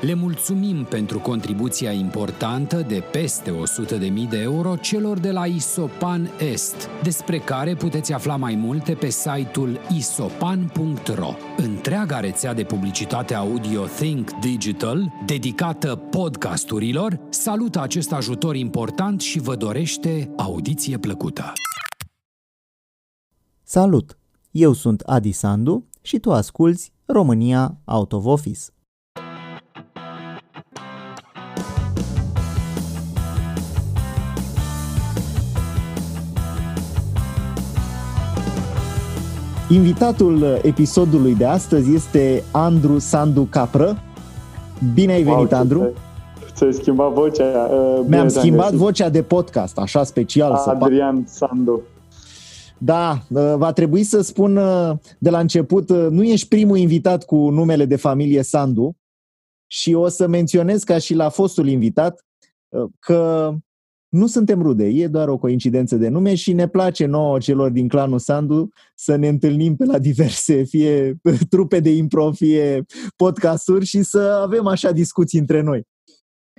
Le mulțumim pentru contribuția importantă de peste 100.000 de euro celor de la Isopan Est, despre care puteți afla mai multe pe site-ul isopan.ro. Întreaga rețea de publicitate audio Think Digital, dedicată podcasturilor, salută acest ajutor important și vă dorește audiție plăcută. Salut! Eu sunt Adi Sandu și tu asculți România Out of Office. Invitatul episodului de astăzi este Andru Sandu Capră. Bine ai venit, wow, Andru! Ți-ai schimbat vocea. Uh, Mi-am schimbat vocea de podcast, așa special. Adrian să Sandu. Da, uh, va trebui să spun uh, de la început, uh, nu ești primul invitat cu numele de familie Sandu și o să menționez ca și la fostul invitat că nu suntem rude, e doar o coincidență de nume și ne place nouă celor din clanul Sandu să ne întâlnim pe la diverse, fie trupe de impro, fie podcasturi și să avem așa discuții între noi.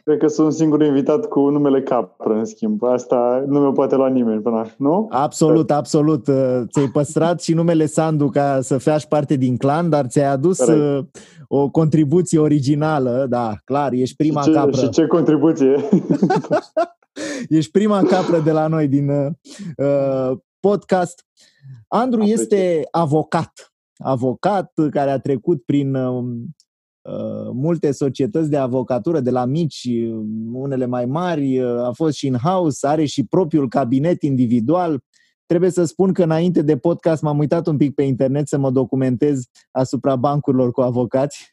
Cred că sunt singurul invitat cu numele Capră, în schimb. Asta nu mi poate lua nimeni până nu? Absolut, absolut. Ți-ai păstrat și numele Sandu ca să faci parte din clan, dar ți-ai adus Corect. o contribuție originală, da, clar, ești prima și ce, capră. Și ce contribuție? Ești prima capră de la noi din uh, podcast. Andru Aprecie. este avocat. Avocat care a trecut prin uh, multe societăți de avocatură, de la mici, unele mai mari, a fost și în house, are și propriul cabinet individual. Trebuie să spun că înainte de podcast m-am uitat un pic pe internet să mă documentez asupra bancurilor cu avocați.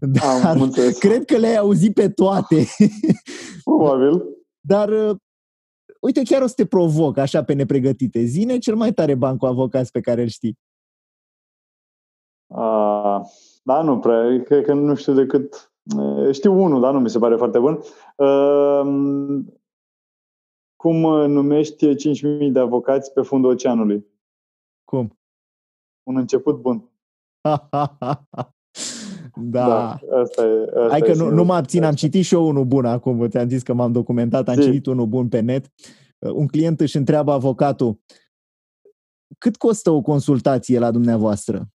Dar Am cred că le-ai auzit pe toate. Probabil. Dar, uh, uite, chiar o să te provoc așa pe nepregătite. Zine cel mai tare banc cu avocați pe care îl știi. Uh, da, nu prea. Cred că nu știu decât... Uh, știu unul, dar nu mi se pare foarte bun. Uh, cum numești 5.000 de avocați pe fundul oceanului? Cum? Un început bun. Da. da asta e, asta Hai că nu, nu mă abțin, am citit și eu unul bun acum, ți-am zis că m-am documentat, am Zi. citit unul bun pe net. Uh, un client își întreabă avocatul, cât costă o consultație la dumneavoastră?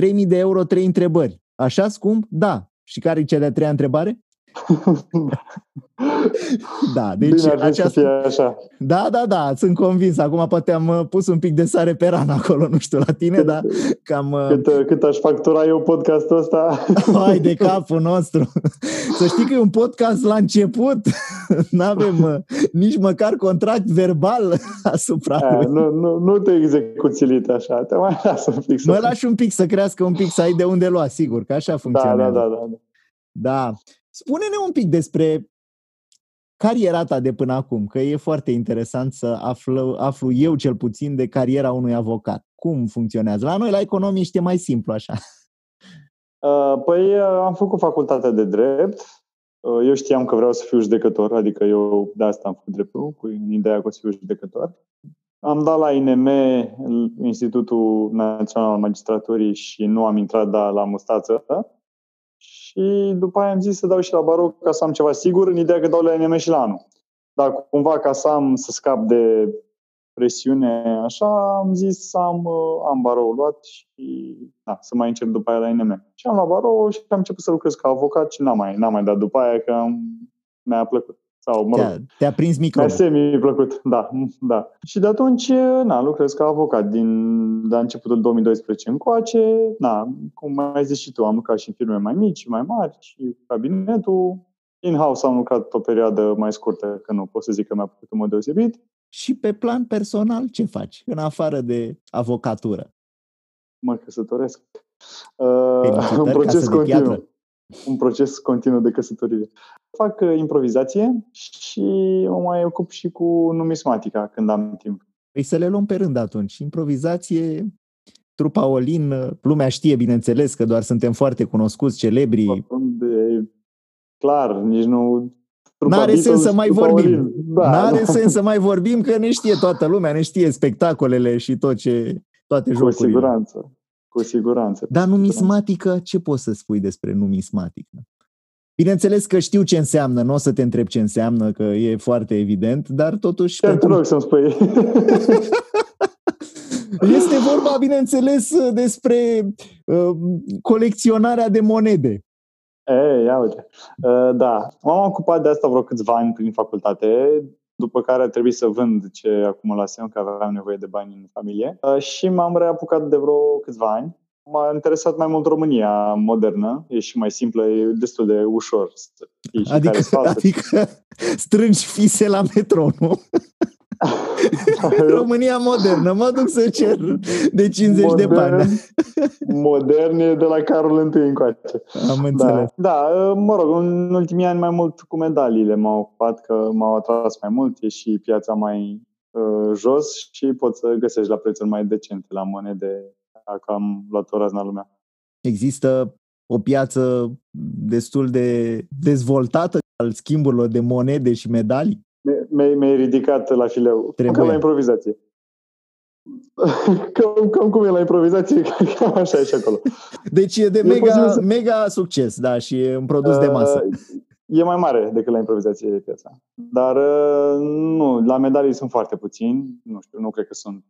3.000 de euro, 3 întrebări. Așa scump? Da. Și care e cea de-a treia întrebare? da, deci Bine aceasta... așa. Da, da, da, sunt convins. Acum poate am uh, pus un pic de sare pe ran acolo, nu știu, la tine, cât, dar cam... Uh, cât, uh, cât aș factura eu podcastul ăsta? Hai de capul nostru! Să știi că e un podcast la început. Nu avem nici măcar contract verbal asupra A, lui. Nu, nu, nu te execuțilit așa, te mai las un pic. Mă lași un pic să crească un pic, să ai de unde lua, sigur, că așa funcționează. Da, da, da. da. Da. Spune-ne un pic despre cariera ta de până acum, că e foarte interesant să aflu, aflu eu cel puțin de cariera unui avocat. Cum funcționează? La noi, la economiști, e mai simplu așa. Uh, păi uh, am făcut facultatea de drept. Uh, eu știam că vreau să fiu judecător, adică eu de asta am făcut dreptul, cu ideea că o să fiu judecător. Am dat la INM, Institutul Național al Magistraturii, și nu am intrat, dar la mustață și după aia am zis să dau și la barou ca să am ceva sigur, în ideea că dau la NM și la anul. Dar cumva ca să am să scap de presiune așa, am zis să am, uh, am barou luat și da, să mai încep după aia la NM. Și am luat barou și am început să lucrez ca avocat și n-am mai, n-am mai dat după aia că mi-a plăcut. Sau, mă rog, te-a, te-a prins micro. semi plăcut, da, da. Și de atunci, na, lucrez ca avocat din de la începutul 2012 încoace. Na, cum ai zis și tu, am lucrat și în firme mai mici, mai mari și cabinetul. In-house am lucrat o perioadă mai scurtă, că nu pot să zic că mi-a plăcut în mod deosebit. Și pe plan personal, ce faci, în afară de avocatură? Mă căsătoresc. Uh, un proces continuu. Un proces continuu de căsătorie. Fac uh, improvizație și mă mai ocup și cu numismatica când am timp. Păi să le luăm pe rând atunci. Improvizație, trupa Olin, lumea știe, bineînțeles, că doar suntem foarte cunoscuți, celebri. De clar, nici nu... N-are sens să mai vorbim. Da, N-are da. sens să mai vorbim că ne știe toată lumea, ne știe spectacolele și tot ce, toate Cu jocurile. Cu siguranță. Cu siguranță. Dar numismatică, ce poți să spui despre numismatică? Bineînțeles că știu ce înseamnă, nu o să te întreb ce înseamnă, că e foarte evident, dar totuși... Chiar pentru... te rog să-mi spui. este vorba, bineînțeles, despre uh, colecționarea de monede. Ei, ia uite. Uh, da, m-am ocupat de asta vreo câțiva ani prin facultate, după care a trebuit să vând ce acumulasem, că aveam nevoie de bani în familie. Uh, și m-am reapucat de vreo câțiva ani m-a interesat mai mult România modernă, e și mai simplă, e destul de ușor să și adică, care adică strângi fise la metro, nu? România modernă, mă duc să cer de 50 modern, de bani. modern e de la Carol I încoace. Am înțeles. Da, da, mă rog, în ultimii ani mai mult cu medaliile m-au ocupat, că m-au atras mai mult, e și piața mai uh, jos și poți să găsești la prețuri mai decente la monede dacă am luat o razna lumea. Există o piață destul de dezvoltată al schimburilor de monede și medalii? Mi-ai ridicat la fileu. Trebuie. Ca la improvizație. Cam, cam cum e la improvizație, cam așa e și acolo. Deci e de e mega, să... mega succes, da, și e un produs uh, de masă. E mai mare decât la improvizație piața. Dar uh, nu, la medalii sunt foarte puțini, nu știu, nu cred că sunt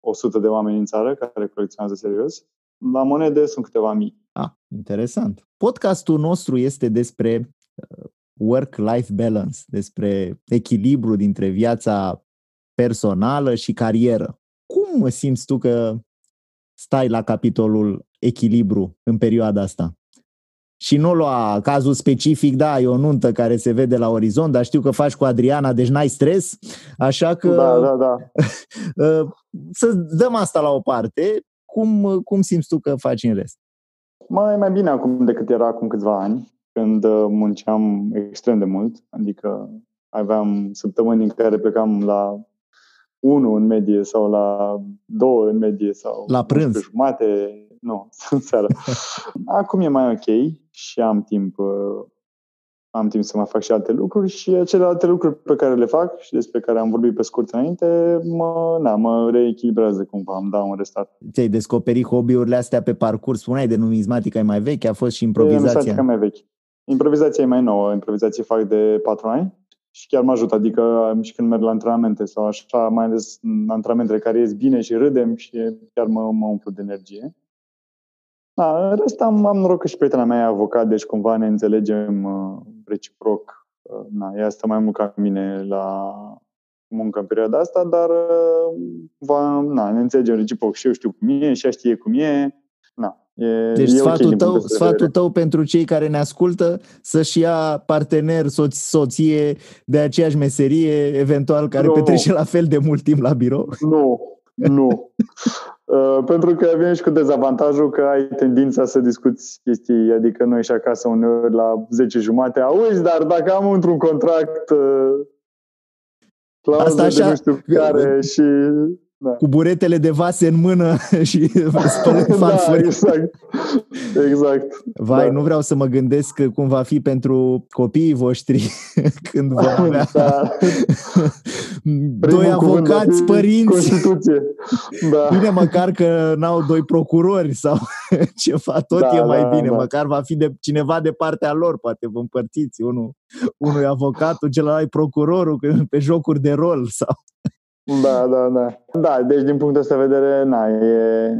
100 de oameni în țară care colecționează serios. La monede sunt câteva mii. Ah, interesant. Podcastul nostru este despre uh, work-life balance, despre echilibru dintre viața personală și carieră. Cum simți tu că stai la capitolul echilibru în perioada asta? și nu lua cazul specific, da, e o nuntă care se vede la orizont, dar știu că faci cu Adriana, deci n-ai stres, așa că da, da, da. Uh, să dăm asta la o parte. Cum, cum simți tu că faci în rest? Mai, mai bine acum decât era acum câțiva ani, când uh, munceam extrem de mult, adică aveam săptămâni în care plecam la 1 în medie sau la 2 în medie sau la prânz. jumate, nu, sunt seara. Acum e mai ok și am timp, uh, am timp să mai fac și alte lucruri și acele alte lucruri pe care le fac și despre care am vorbit pe scurt înainte, mă, na, mă reechilibrează cumva, îmi dau un restart. Ți-ai descoperit hobby-urile astea pe parcurs? Spuneai de numismatică e mai veche, a fost și improvizația? E mai veche. Improvizația e mai nouă, improvizație fac de patru ani și chiar mă ajută, adică și când merg la antrenamente sau așa, mai ales în antrenamentele care ies bine și râdem și chiar mă, mă umplu de energie. Da, în rest am, am noroc că și prietena mea e avocat, deci cumva ne înțelegem uh, reciproc. Uh, na, ea stă mai mult ca mine la muncă în perioada asta, dar uh, va, na, ne înțelegem reciproc și eu știu cum e, și ea știe cum e. Na, e, deci e sfatul, okay tău, sfatul tău pentru cei care ne ascultă să-și ia partener, soț, soție de aceeași meserie, eventual care no. petrece la fel de mult timp la birou? Nu, nu. Uh, pentru că vine și cu dezavantajul că ai tendința să discuți chestii, adică noi și acasă uneori la 10 jumate, auzi, dar dacă am într-un contract uh, Asta așa, de nu știu care și da. cu buretele de vase în mână și spălând da, farfurii. da, exact. exact. Vai, da. nu vreau să mă gândesc cum va fi pentru copiii voștri când vor avea da. doi avocați, părinți. Constituție. Da. Bine, măcar că n-au doi procurori sau ceva, tot da, e mai da, bine. Da. Măcar va fi de cineva de partea lor, poate vă împărțiți. Unul, unul e avocatul, celălalt e procurorul pe jocuri de rol sau... Da, da, da. Da, deci din punctul ăsta de vedere, na, e...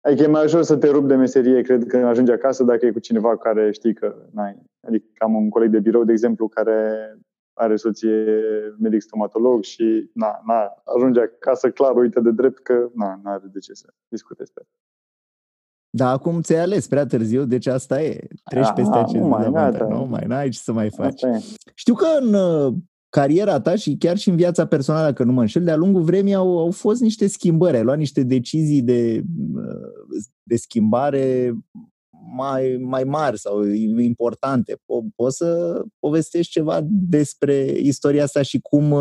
Adică e mai ușor să te rup de meserie, cred, când ajungi acasă, dacă e cu cineva care știi că n-ai. Adică am un coleg de birou, de exemplu, care are soție medic stomatolog și na, na, ajunge acasă clar, uite de drept că na, n-are de ce să discute despre da, acum ți-ai ales prea târziu, deci asta e. Treci Aha, peste acest nu mai, nu mai, n-ai ce să mai faci. Știu că în cariera ta și chiar și în viața personală, că nu mă înșel, de-a lungul vremii au, au fost niște schimbări, ai luat niște decizii de, de schimbare mai, mai mari sau importante. Po- poți să povestești ceva despre istoria asta și cum,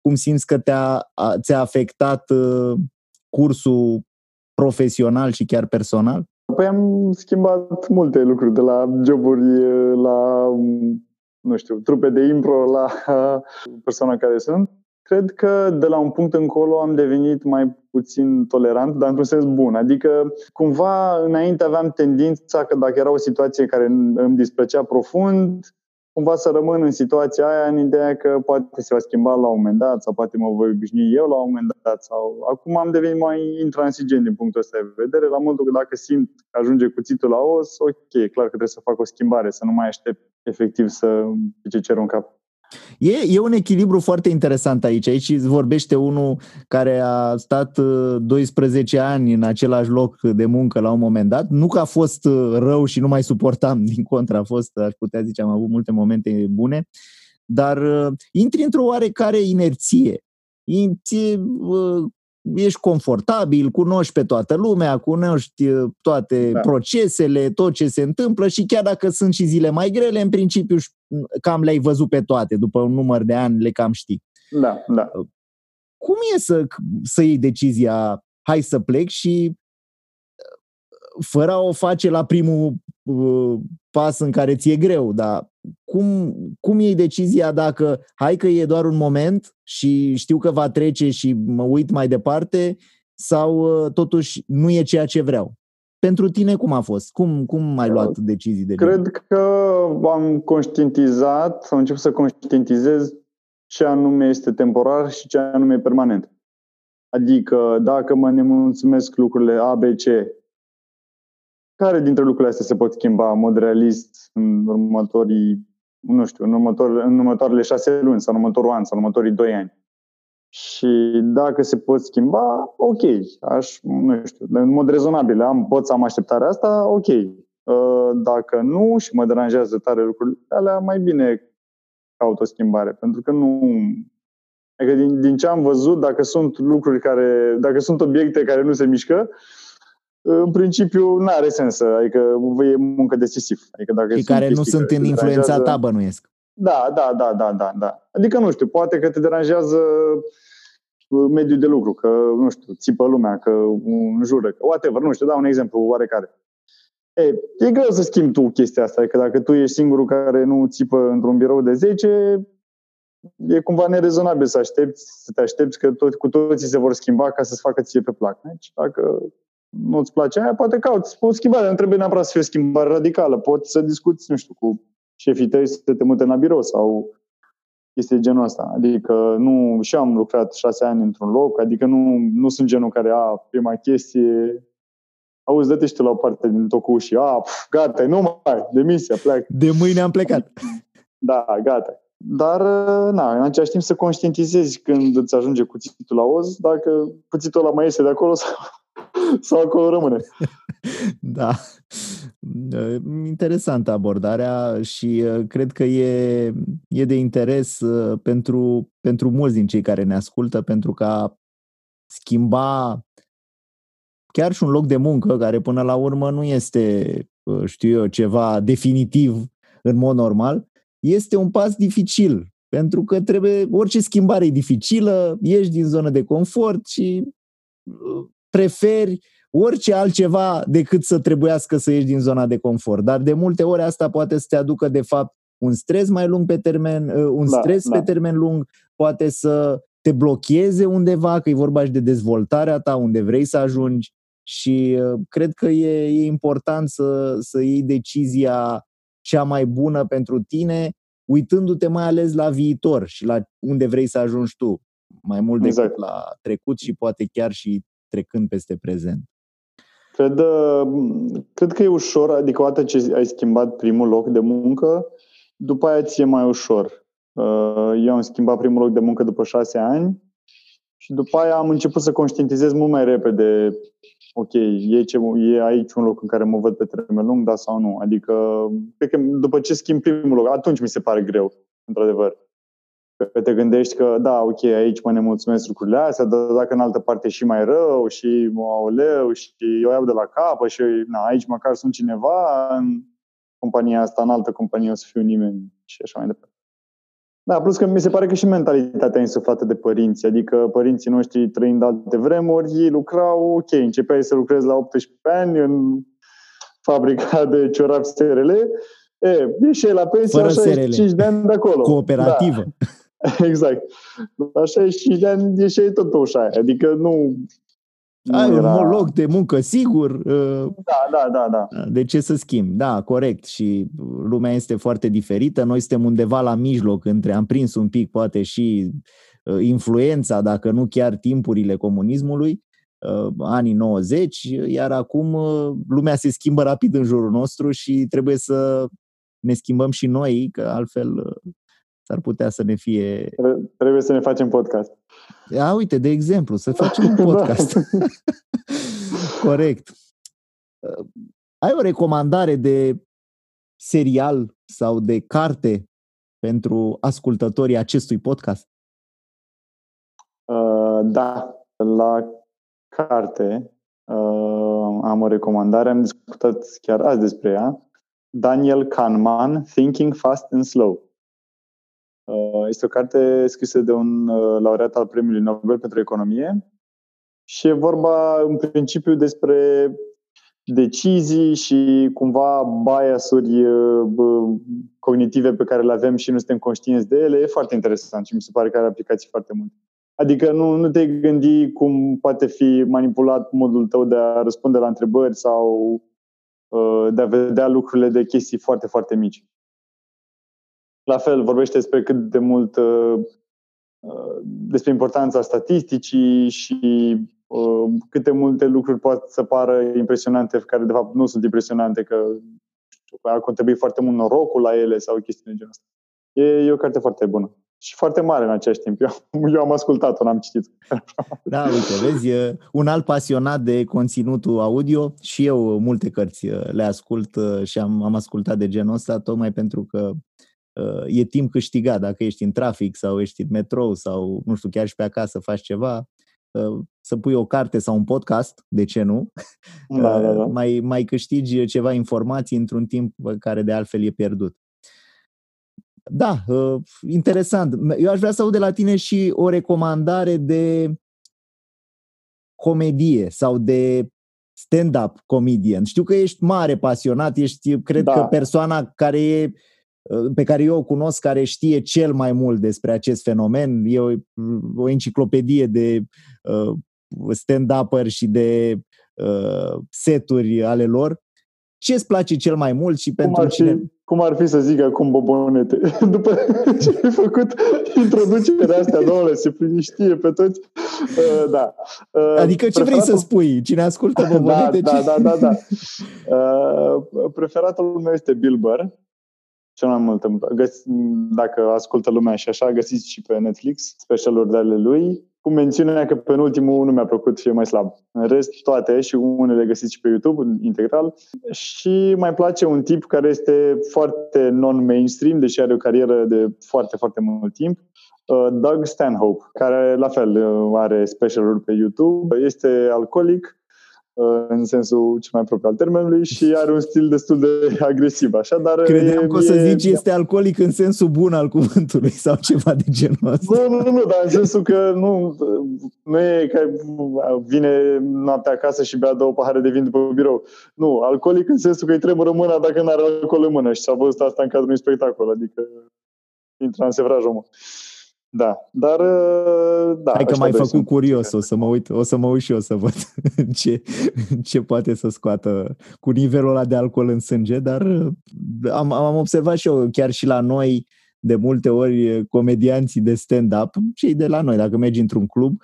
cum simți că te-a, ți-a afectat uh, cursul profesional și chiar personal? Păi am schimbat multe lucruri, de la joburi la nu știu, trupe de impro la persoana care sunt. Cred că de la un punct încolo am devenit mai puțin tolerant, dar într-un sens bun. Adică, cumva, înainte aveam tendința că dacă era o situație care îmi displăcea profund, cumva să rămân în situația aia în ideea că poate se va schimba la un moment dat sau poate mă voi obișnui eu la un moment dat sau acum am devenit mai intransigent din punctul ăsta de vedere, la modul că dacă simt că ajunge cuțitul la os, ok, clar că trebuie să fac o schimbare, să nu mai aștept efectiv să ce cer un cap. E, e un echilibru foarte interesant aici. Aici vorbește unul care a stat 12 uh, ani în același loc de muncă la un moment dat. Nu că a fost uh, rău și nu mai suportam, din contra a fost, aș putea zice, am avut multe momente bune, dar uh, intri într-o oarecare inerție. Ție, ești confortabil, cunoști pe toată lumea, cunoști uh, toate da. procesele, tot ce se întâmplă și chiar dacă sunt și zile mai grele, în principiu cam le-ai văzut pe toate, după un număr de ani le cam știi. Da, da. Uh, cum e să, să iei decizia, hai să plec și uh, fără a o face la primul uh, pas în care ți-e greu, dar cum, cum iei decizia dacă hai că e doar un moment și știu că va trece și mă uit mai departe sau uh, totuși nu e ceea ce vreau? Pentru tine cum a fost? Cum, cum ai luat decizii de Cred că am conștientizat, am început să conștientizez ce anume este temporar și ce anume e permanent. Adică dacă mă nemulțumesc lucrurile A, B, C, care dintre lucrurile astea se pot schimba în mod realist în următorii, nu știu, în, următor, în următoarele șase luni sau în următorul an sau în următorii doi ani? Și dacă se pot schimba, ok, aș, nu știu, în mod rezonabil, am, pot să am așteptarea asta, ok. Uh, dacă nu și mă deranjează tare lucrurile alea, mai bine caut o schimbare, pentru că nu... Adică din, din ce am văzut, dacă sunt lucruri care, dacă sunt obiecte care nu se mișcă, în principiu nu are sens, adică e muncă decisiv. Adică dacă și care nu sunt în influența ta, bănuiesc. Da, da, da, da, da, da. Adică nu știu, poate că te deranjează uh, mediul de lucru, că, nu știu, țipă lumea, că înjură, că whatever, nu știu, dau un exemplu oarecare. E, e greu să schimbi tu chestia asta, adică dacă tu ești singurul care nu țipă într-un birou de 10, e cumva nerezonabil să aștepți, să te aștepți că tot, cu toții se vor schimba ca să-ți facă ție pe plac. Deci, dacă nu-ți place aia, poate cauți o schimbare. Nu trebuie neapărat să fie o schimbare radicală. Poți să discuți, nu știu, cu șefii tăi să te mute la birou sau este genul ăsta. Adică nu, și am lucrat șase ani într-un loc, adică nu, nu sunt genul care a prima chestie auzi, dă-te și tu la o parte din tocul și a, pf, gata, nu mai, demisia, plec. De mâine am plecat. Da, gata. Dar, na, în același timp să conștientizezi când îți ajunge cuțitul la oz, dacă cuțitul ăla mai iese de acolo sau sau acolo rămâne. da. Interesantă abordarea și uh, cred că e, e de interes uh, pentru, pentru mulți din cei care ne ascultă, pentru ca schimba chiar și un loc de muncă, care până la urmă nu este, uh, știu eu, ceva definitiv în mod normal, este un pas dificil, pentru că trebuie, orice schimbare e dificilă, ieși din zonă de confort și preferi orice altceva decât să trebuiască să ieși din zona de confort. Dar de multe ori asta poate să te aducă, de fapt, un stres mai lung pe termen, uh, un da, stres da. pe termen lung, poate să te blocheze undeva, că e vorba și de dezvoltarea ta, unde vrei să ajungi și uh, cred că e, e important să, să iei decizia cea mai bună pentru tine, uitându-te mai ales la viitor și la unde vrei să ajungi tu, mai mult decât exact. la trecut și poate chiar și trecând peste prezent? Cred, uh, cred că e ușor, adică odată ce ai schimbat primul loc de muncă, după aia ți-e mai ușor. Uh, eu am schimbat primul loc de muncă după șase ani și după aia am început să conștientizez mult mai repede ok, e, ce, e aici un loc în care mă văd pe termen lung, da sau nu. Adică, cred că după ce schimb primul loc, atunci mi se pare greu, într-adevăr. Că te gândești că, da, ok, aici mă nemulțumesc lucrurile astea, dar dacă în altă parte și mai rău și aoleu și eu iau de la capă și na, aici măcar sunt cineva în compania asta, în altă companie o să fiu nimeni și așa mai departe. Da, plus că mi se pare că și mentalitatea insuflată de părinți, adică părinții noștri trăind alte vremuri, ei lucrau, ok, începeai să lucrezi la 18 ani în fabrica de ciorapi SRL, E, ieși la pensie Fără la 65 SRL. de ani de acolo. Cooperativă. Da, exact. La 65 de ani ieșeai tot pe ușa aia. Adică nu... nu Ai era... un loc de muncă sigur. uh, Da, da, da, da. De ce să schimb? Da, corect. Și lumea este foarte diferită. Noi suntem undeva la mijloc între, am prins un pic poate și uh, influența, dacă nu chiar timpurile comunismului, uh, anii 90, iar acum uh, lumea se schimbă rapid în jurul nostru și trebuie să ne schimbăm și noi, că altfel uh, s-ar putea să ne fie... Tre- Trebuie să ne facem podcast. A, uite, de exemplu, să facem un podcast. Corect. Uh, Ai o recomandare de serial sau de carte pentru ascultătorii acestui podcast? Uh, da, la carte uh, am o recomandare, am discutat chiar azi despre ea. Daniel Kahneman, Thinking Fast and Slow. Uh, este o carte scrisă de un uh, laureat al Premiului Nobel pentru Economie și e vorba în principiu despre decizii și cumva biasuri uh, bă, cognitive pe care le avem și nu suntem conștienți de ele. E foarte interesant și mi se pare că are aplicații foarte multe. Adică nu, nu te gândi cum poate fi manipulat modul tău de a răspunde la întrebări sau uh, de a vedea lucrurile de chestii foarte, foarte mici. La fel, vorbește despre cât de mult uh, uh, despre importanța statisticii și uh, câte multe lucruri pot să pară impresionante, care de fapt nu sunt impresionante, că a contribuit foarte mult norocul la ele sau chestii de genul ăsta. E, e o carte foarte bună. Și foarte mare în același timp. Eu, eu am ascultat-o, n-am citit. Da, uite, vezi, e un alt pasionat de conținutul audio și eu multe cărți uh, le ascult uh, și am, am ascultat de genul ăsta tocmai pentru că uh, e timp câștigat. Dacă ești în trafic sau ești în metrou sau, nu știu, chiar și pe acasă faci ceva, uh, să pui o carte sau un podcast, de ce nu? Da, da, da. Mai, mai câștigi ceva informații într-un timp care de altfel e pierdut. Da, uh, interesant. Eu aș vrea să aud de la tine și o recomandare de comedie sau de stand-up comedian. Știu că ești mare pasionat, ești, cred Da. că, persoana care e uh, pe care eu o cunosc, care știe cel mai mult despre acest fenomen. E o, o enciclopedie de uh, stand-uperi și de uh, seturi ale lor. Ce îți place cel mai mult și Cum pentru ar, cine... fi, cum ar fi să zic acum bobonete? După ce ai făcut introducerea asta, domnule, se știe pe toți. Uh, da. Uh, Adică ce vrei să preferatul- spui? Cine ascultă da, bobonete? da, ce... da, da, da. Uh, preferatul meu este Bill Burr. Cel mai mult îmi place. Găs- dacă ascultă lumea și așa, găsiți și pe Netflix specialuri de ale lui, cu mențiunea că penultimul nu mi-a plăcut și e mai slab. În rest, toate și unele găsiți și pe YouTube, integral. Și mai place un tip care este foarte non-mainstream, deși are o carieră de foarte, foarte mult timp, uh, Doug Stanhope, care la fel uh, are specialuri pe YouTube, este alcoolic, uh, în sensul cel mai propriu al termenului și are un stil destul de agresiv, așa, dar Credeam e, că o să e, zici este alcoolic în sensul bun al cuvântului sau ceva de genul ăsta. Nu, nu, nu, nu, dar în sensul că nu, nu e că vine noaptea acasă și bea două pahare de vin după birou. Nu, alcoolic în sensul că îi tremură mâna dacă nu are alcool în mână și s-a văzut asta în cadrul unui spectacol, adică intră în sevraj omul. Da, dar da. Hai că ăștia m-ai doi făcut sunt. curios, o să mă uit, o să mă uit și eu să văd ce, ce poate să scoată cu nivelul ăla de alcool în sânge, dar am, am observat și eu, chiar și la noi, de multe ori, comedianții de stand-up, cei de la noi, dacă mergi într-un club,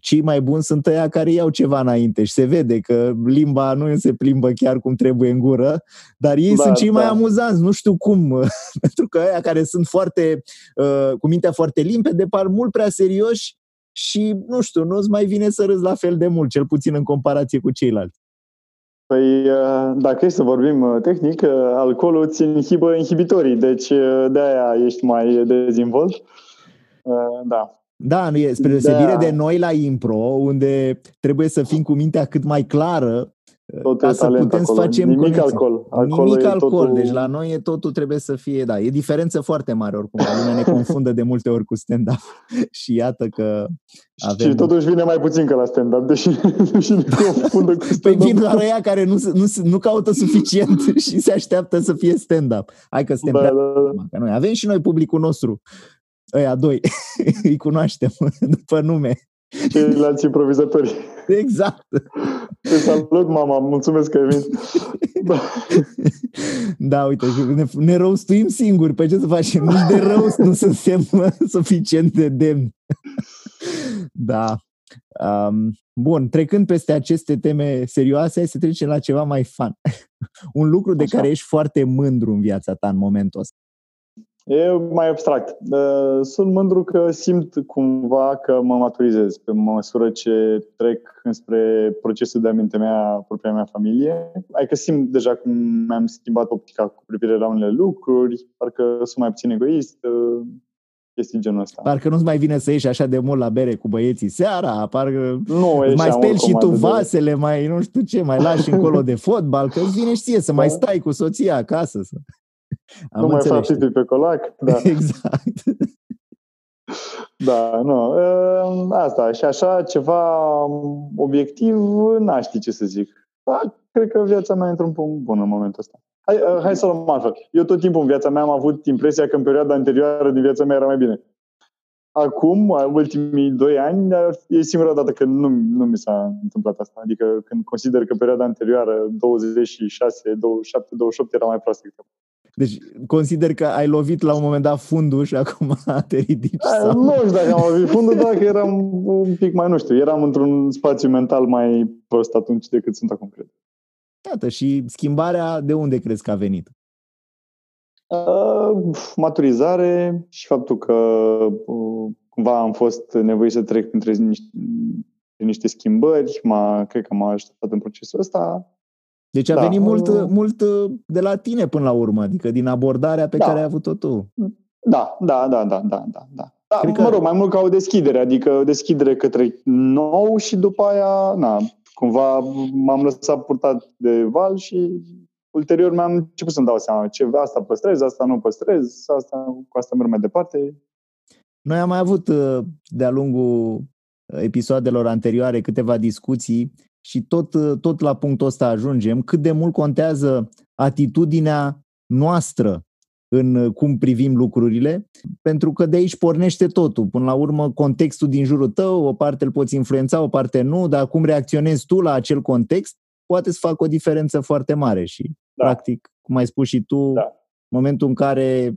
cei mai buni sunt ăia care iau ceva înainte și se vede că limba nu se plimbă chiar cum trebuie în gură, dar ei Da, sunt cei mai da. amuzanți, nu știu cum, pentru că ăia care sunt foarte, uh, cu mintea foarte limpede, par mult prea serioși și, nu știu, nu-ți mai vine să râzi la fel de mult, cel puțin în comparație cu ceilalți. Păi, uh, dacă e să vorbim uh, tehnic, uh, alcoolul îți inhibă inhibitorii, deci uh, de-aia ești mai dezvolt. Uh, Da. Da, nu e, spre deosebire Da. de noi la impro, unde trebuie să fim cu mintea cât mai clară Tot ca să putem acolo. să facem Nimic conexie. alcool. Acolo Nimic alcool. Totul... Deci la noi e totul trebuie să fie, da, e diferență foarte mare oricum. Lumea ne confundă de multe ori cu stand-up și iată că avem... Și totuși vine mai puțin ca la stand-up, deși, deși ne confundă cu păi stand-up. Păi vin doar ăia care nu, nu, nu caută suficient și se așteaptă să fie stand-up. Hai că suntem da, da, da. Că noi avem și noi publicul nostru. Ăia doi, îi cunoaștem după nume. Ceilalți improvizatori. Exact. Te salut, mama, mulțumesc că ai venit. Da, da uite, ne, ne rostuim singuri, pe ce să facem? Nici de roast nu suntem suficient de demn. Da. Um, bun, trecând peste aceste teme serioase, hai să trecem la ceva mai fun. Un lucru de Așa. care ești foarte mândru în viața ta în momentul ăsta. E mai abstract. Sunt mândru că simt cumva că mă maturizez pe măsură ce trec înspre procesul de a mea propria mea familie. Adică simt deja cum mi-am schimbat optica cu privire la unele lucruri, parcă sunt mai puțin egoist, chestii genul ăsta. Parcă nu-ți mai vine să ieși așa de mult la bere cu băieții seara, parcă nu, mai speli și tu vasele, mai nu știu ce, mai lași încolo de fotbal, că vine și ție să mai da. stai cu soția acasă. Să... Am nu mai faci pe colac. Da. Exact. Da, nu. Ă, asta. Și așa, ceva obiectiv, n-aș ști ce să zic. Da, cred că viața mea e într-un punct bun în momentul ăsta. Hai, ă, hai să o luăm altfel. Eu tot timpul în viața mea am avut impresia că în perioada anterioară din viața mea era mai bine. Acum, ultimii doi ani, e singura dată când nu, nu mi s-a întâmplat asta. Adică când consider că perioada anterioară, 26, 27, 28, era mai proastă decât deci consider că ai lovit la un moment dat fundul și acum te ridici. sau... Nu știu dacă am lovit fundul, dacă eram un pic mai, nu știu, eram într-un spațiu mental mai prost atunci decât sunt acum, cred. Iată, și schimbarea de unde crezi că a venit? Uh, maturizare și faptul că uh, cumva am fost nevoit să trec printre niște, niște schimbări, m-a, cred că m-a ajutat în procesul ăsta deci a da. venit mult, mult uh, de la tine până la urmă, adică din abordarea pe da. care ai avut-o tu. Da, da, da, da, da, da. da. Da, Cred mă rog, mai mult ca o deschidere, adică o deschidere către nou și după aia, na, cumva m-am lăsat purtat de val și ulterior mi-am început să-mi dau seama ce asta păstrez, asta nu păstrez, asta, cu asta merg mai departe. Noi am mai avut uh, de-a lungul episoadelor anterioare câteva discuții și tot, tot la punctul ăsta ajungem, cât de mult contează atitudinea noastră în cum privim lucrurile, pentru că de aici pornește totul. Până la urmă, contextul din jurul tău, o parte îl poți influența, o parte nu, dar cum reacționezi tu la acel context, poate să facă o diferență foarte mare și, da. practic, cum ai spus și tu, da. momentul în care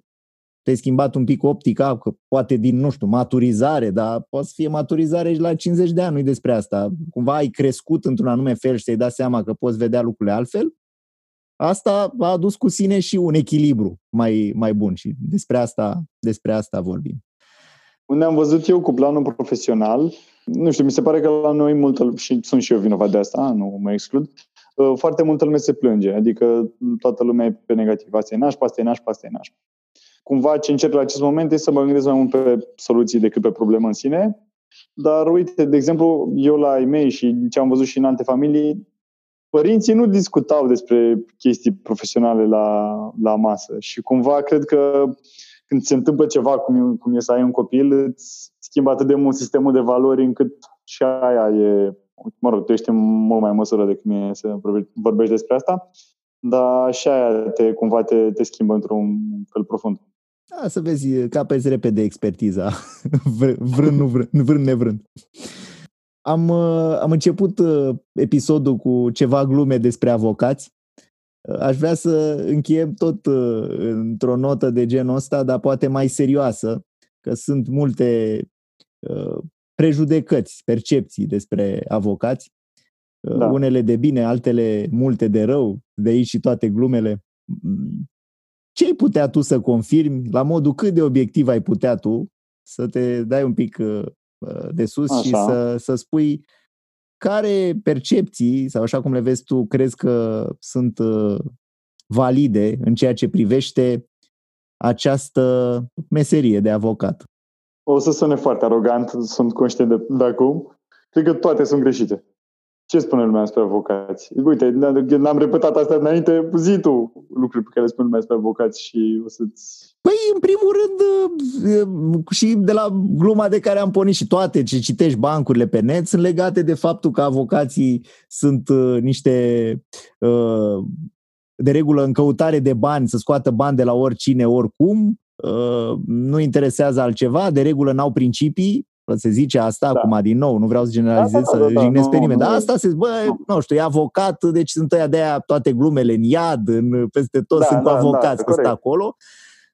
te-ai schimbat un pic optica, că poate din, nu știu, maturizare, dar poate să fie maturizare și la 50 de ani, nu despre asta. Cumva ai crescut într-un anume fel și ți-ai dat seama că poți vedea lucrurile altfel. Asta a adus cu sine și un echilibru mai, mai bun și despre asta, despre asta vorbim. Unde am văzut eu cu planul profesional, nu știu, mi se pare că la noi multă, și sunt și eu vinovat de asta, nu mă exclud, uh, foarte multă lume se plânge, adică toată lumea e pe negativ, asta e nașpa, asta e nașpa, asta e nașpa cumva ce încerc la acest moment este să mă gândesc mai mult pe soluții decât pe problemă în sine. Dar uite, de exemplu, eu la ei mei și ce am văzut și în alte familii, părinții nu discutau despre chestii profesionale la, la masă și cumva cred că când se întâmplă ceva, cum, cum e să ai un copil, îți schimbă atât de mult sistemul de valori încât și aia e, mă rog, tu ești mult mai măsură decât mine să vorbești despre asta, dar și aia te, cumva te, te schimbă într-un fel profund. Da, să vezi, capezi repede expertiza, vrând, nu vrând, vrând nevrând. Am, uh, am început uh, episodul cu ceva glume despre avocați. Uh, aș vrea să încheiem tot într-o notă de genul ăsta, dar poate mai serioasă, că sunt multe prejudecăți, percepții despre avocați, da. unele de bine, altele multe de rău, de aici și toate glumele. Mm, ce ai putea tu să confirmi, la modul cât de obiectiv ai putea tu să te dai un pic uh, uh, de sus așa. și să, să spui care percepții, sau așa cum le vezi tu, crezi că sunt uh, valide în ceea ce privește această meserie de avocat? O să sune foarte arogant, sunt conștient de, de acum. Cred că toate sunt greșite. Ce spune lumea despre avocați? Uite, n-am repetat asta înainte, zi tu lucruri pe care le spune lumea despre avocați și o să-ți... Păi, în primul rând, uh, și de la gluma de care am pornit și toate ce citești bancurile pe net sunt legate de faptul că avocații sunt uh, niște uh, de regulă în căutare de bani, să scoată bani de la oricine, oricum, nu interesează altceva, de regulă n-au principii, se zice asta da. acum din nou, nu vreau să generalizez, da, da, da, să da, jignesc pe nimeni, dar asta se zice, bă, nu știu, e avocat, deci sunt ăia de aia toate glumele în iad, în, peste tot da, sunt da, avocați da, că stă acolo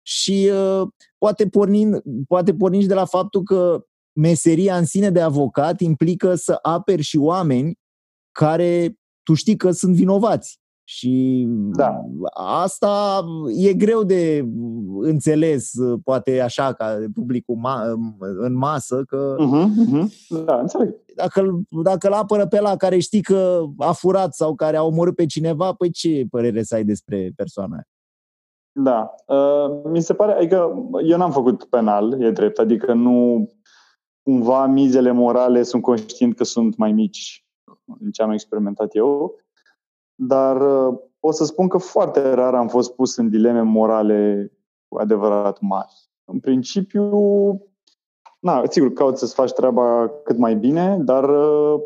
și uh, poate pornind, poate pornind și de la faptul că meseria în sine de avocat implică să aperi și oameni care tu știi că sunt vinovați. Și da. asta e greu de înțeles, poate așa, ca publicul ma- în masă, că uh-huh, uh-huh. Da, înțeleg. Dacă, dacă îl apără pe la care știi că a furat sau care a omorât pe cineva, păi ce părere să ai despre persoana aia? Da. Uh, mi se pare, adică eu n-am făcut penal, e drept, adică nu cumva mizele morale sunt conștient că sunt mai mici în ce am experimentat eu dar uh, pot să spun că foarte rar am fost pus în dileme morale cu adevărat mari. În principiu, na, sigur, cauți să-ți faci treaba cât mai bine, dar uh,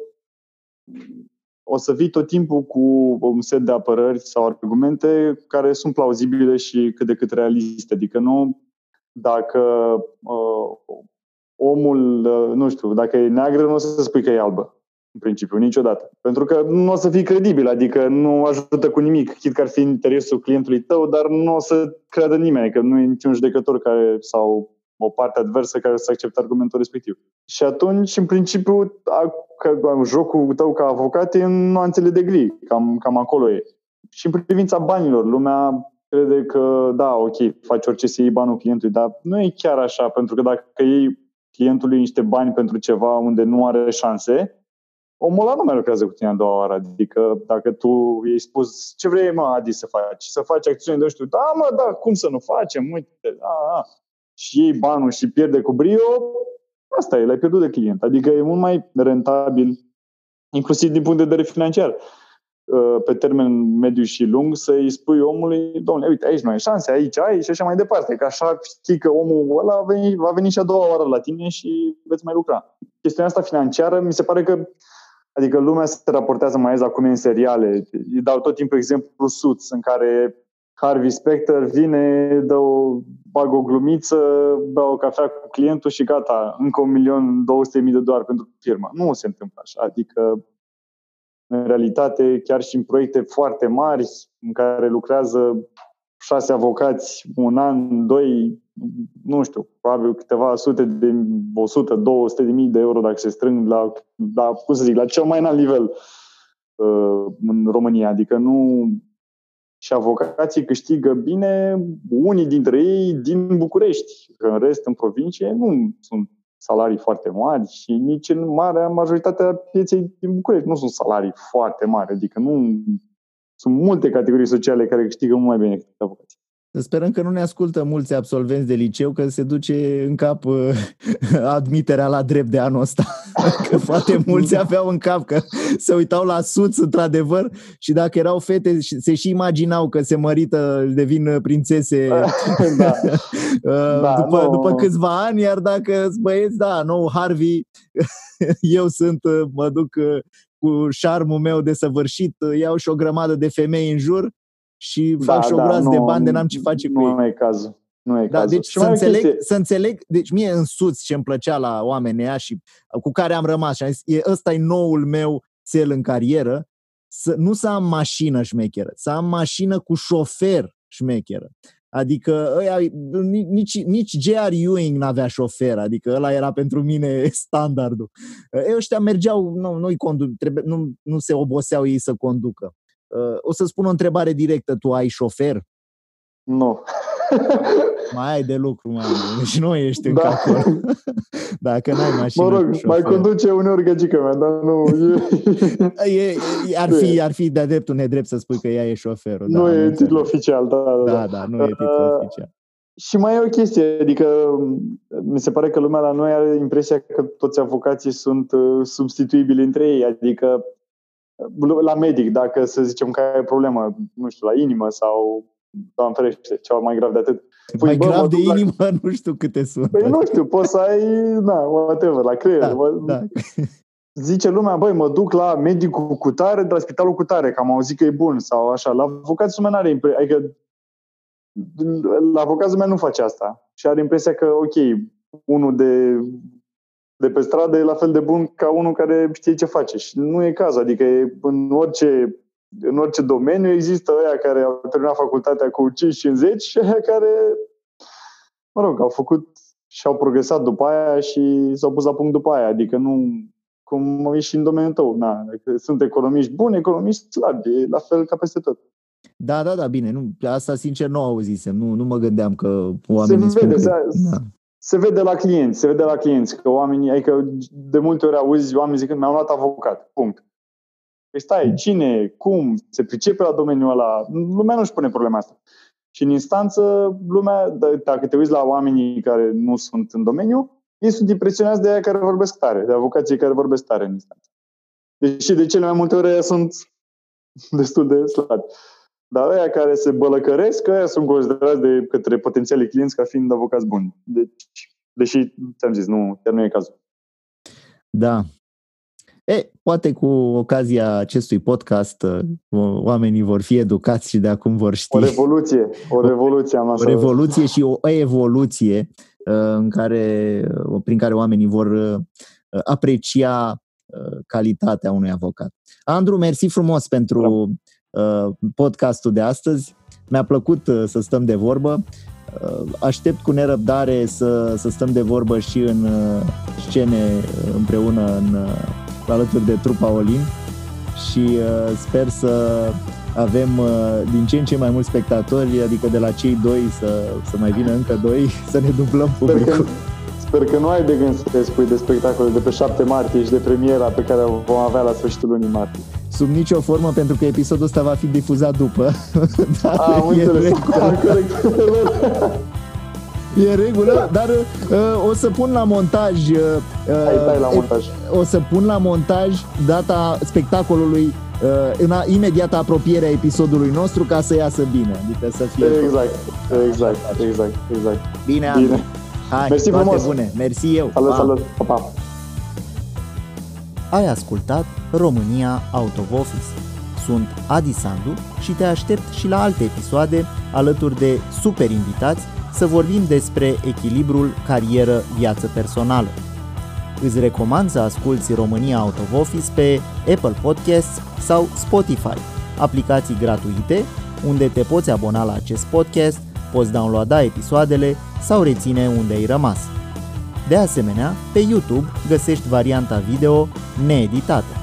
o să vii tot timpul cu un set de apărări sau argumente care sunt plauzibile și cât de cât realiste. Adică nu dacă uh, omul, uh, nu știu, dacă e neagră, nu o să spui că e albă în principiu, niciodată. Pentru că nu o să fii credibil, adică nu ajută cu nimic, chit că ar fi interesul clientului tău, dar nu o să creadă nimeni, că nu e niciun judecător care, sau o parte adversă care să accepte argumentul respectiv. Și atunci, în principiu, jocul tău ca avocat e în nuanțele de gri, cam, cam acolo e. Și în privința banilor, lumea crede că, da, ok, faci orice să iei banul clientului, dar nu e chiar așa, pentru că dacă iei clientului niște bani pentru ceva unde nu are șanse, omul ăla nu mai lucrează cu tine a doua oară. Adică dacă tu i-ai spus ce vrei, mă, Adi, să faci? Să faci acțiuni de știu, da, mă, da, cum să nu facem? Uite, da, da. Și iei banul și pierde cu brio, asta e, l-ai pierdut de client. Adică e mult mai rentabil, inclusiv din punct de vedere financiar, uh, pe termen mediu și lung, să-i spui omului, domnule, uite, aici nu ai șanse, aici ai și așa mai departe. Că așa știi că omul ăla va veni, va veni și a doua oară la tine și veți mai lucra. Chestiunea asta financiară, mi se pare că Adică lumea se raportează mai ales acum în seriale. Îi dau tot timpul exemplu Suits, în care Harvey Specter vine, dă o, bagă o glumiță, bea o cafea cu clientul și gata, încă un milion 200 mii de dolari pentru firma. Nu se întâmplă așa. Adică, în realitate, chiar și în proiecte foarte mari, în care lucrează șase avocați, un an, doi, nu știu, probabil câteva sute de, 100, 200 de mii de euro dacă se strâng la, la cum să zic, la cel mai înalt nivel uh, în România. Adică nu... Și avocații câștigă bine, unii dintre ei din București. În rest, în provincie, nu sunt salarii foarte mari și nici în marea majoritatea pieței din București nu sunt salarii foarte mari. Adică nu sunt multe categorii sociale care câștigă mult mai bine decât avocații. Sperăm că nu ne ascultă mulți absolvenți de liceu, că se duce în cap uh, admiterea la drept de anul ăsta. că foarte mulți aveau în cap că se uitau la suț, într-adevăr, și dacă erau fete, se și imaginau că se mărită, devin prințese da. Uh, da, după, no. după câțiva ani, iar dacă băieți, da, nou Harvey, eu sunt, uh, mă duc cu șarmul meu desăvârșit, iau și o grămadă de femei în jur și da, fac și o da, groază de bani de n-am ce face cu ei. Nu e cazul. Nu e da, cazul. Deci să înțeleg, să înțeleg, deci mie însuți ce îmi plăcea la oamenii ăia și cu care am rămas și am zis, e, ăsta e noul meu cel în carieră, să, nu să am mașină șmecheră, să am mașină cu șofer șmecheră. Adică ăia, nici, nici J.R. Ewing n-avea șofer, adică ăla era pentru mine standardul. Ei ăștia mergeau, nu, nu, condu- trebuie, nu, nu se oboseau ei să conducă. Uh, o să spun o întrebare directă. Tu ai șofer? Nu. mai ai de lucru, mai Deci nu ești în da. capul. Dacă n-ai mașină Mă rog, mai conduce uneori găgică mea, dar nu... E, e, ar, fi, ar fi de-a dreptul nedrept să spui că ea e șoferul. Nu da, e titlu oficial, da, da. Da, da, da nu e titlu uh, oficial. Și mai e o chestie, adică mi se pare că lumea la noi are impresia că toți avocații sunt uh, substituibili între ei, adică la medic, dacă să zicem că ai problemă, nu știu, la inimă sau, doamne ferește, ceva mai grav de atât. Păi, mai bă, grav de inimă, la... nu știu câte sunt. Păi nu știu, poți să ai, na, whatever, la creier. Da, mă... da. Zice lumea, băi, mă duc la medicul cu tare, de la spitalul cu tare, că am auzit că e bun sau așa. La avocatul meu are adică la avocatul meu nu face asta. Și are impresia că, ok, unul de de pe stradă e la fel de bun ca unul care știe ce face. Și nu e caz. Adică e în orice, în orice domeniu există ăia care au terminat facultatea cu 5 în 10 și ăia care, mă rog, au făcut și au progresat după aia și s-au pus la punct după aia. Adică nu, cum e și în domeniul tău. Na, adică sunt economiști buni, economiști slabi. E la fel ca peste tot. Da, da, da, bine. Nu, asta sincer nu auzisem. Nu, nu mă gândeam că oamenii se vede, că... Se, da se vede la clienți, se vede la clienți că oamenii, adică de multe ori auzi oameni zicând mi-am luat avocat, punct. Păi stai, cine, cum, se pricepe la domeniul ăla, lumea nu-și pune problema asta. Și în instanță, lumea, dacă te uiți la oamenii care nu sunt în domeniu, ei sunt impresionați de aia care vorbesc tare, de avocații care vorbesc tare în instanță. Deși de cele mai multe ori sunt destul de slabi. Dar aia care se bălăcăresc, aia sunt considerați de către potențialii clienți ca fiind avocați buni. Deci, deși, ți-am zis, nu, chiar nu e cazul. Da. E, poate cu ocazia acestui podcast uh, oamenii vor fi educați și de acum vor ști. O revoluție, o revoluție am O revoluție și o evoluție uh, în care, uh, prin care oamenii vor aprecia calitatea unui avocat. Andru, mersi frumos pentru da Uh, podcastul de astăzi. Mi-a plăcut uh, să stăm de vorbă. Uh, aștept cu nerăbdare să, să stăm de vorbă și în scene împreună în, alături de trupa Olin și sper să avem din ce în ce mai mulți spectatori, adică de la cei doi să, să mai vină încă doi, să ne dublăm publicul. Sper că, sper că nu ai de gând să te spui de spectacole de pe 7 martie și de premiera pe care o vom avea la sfârșitul lunii martie sub nicio formă, pentru că episodul ăsta va fi difuzat după. dar A, e înțeles. E regulă, dar uh, o să pun la montaj uh, Hai, la montaj. O să pun la montaj data spectacolului uh, în a, imediată apropiere a episodului nostru ca să iasă bine, adică să fie Exact, exact, exact, exact. Bine, bine. Hai, Mersi frumos. bune. Mersi eu. Salut, pa. salut. Pa, pa. Ai ascultat România Out of Office. Sunt Adi Sandu și te aștept și la alte episoade alături de super invitați să vorbim despre echilibrul carieră-viață personală. Îți recomand să asculti România Out of Office pe Apple Podcasts sau Spotify, aplicații gratuite unde te poți abona la acest podcast, poți downloada episoadele sau reține unde ai rămas. De asemenea, pe YouTube găsești varianta video needitată.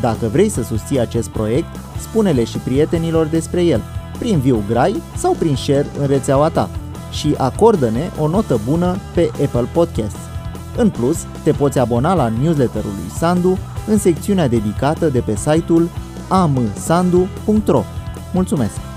Dacă vrei să susții acest proiect, spune-le și prietenilor despre el, prin viu grai sau prin share în rețeaua ta și acordă-ne o notă bună pe Apple Podcasts. În plus, te poți abona la newsletterul lui Sandu în secțiunea dedicată de pe site-ul amsandu.ro. Mulțumesc!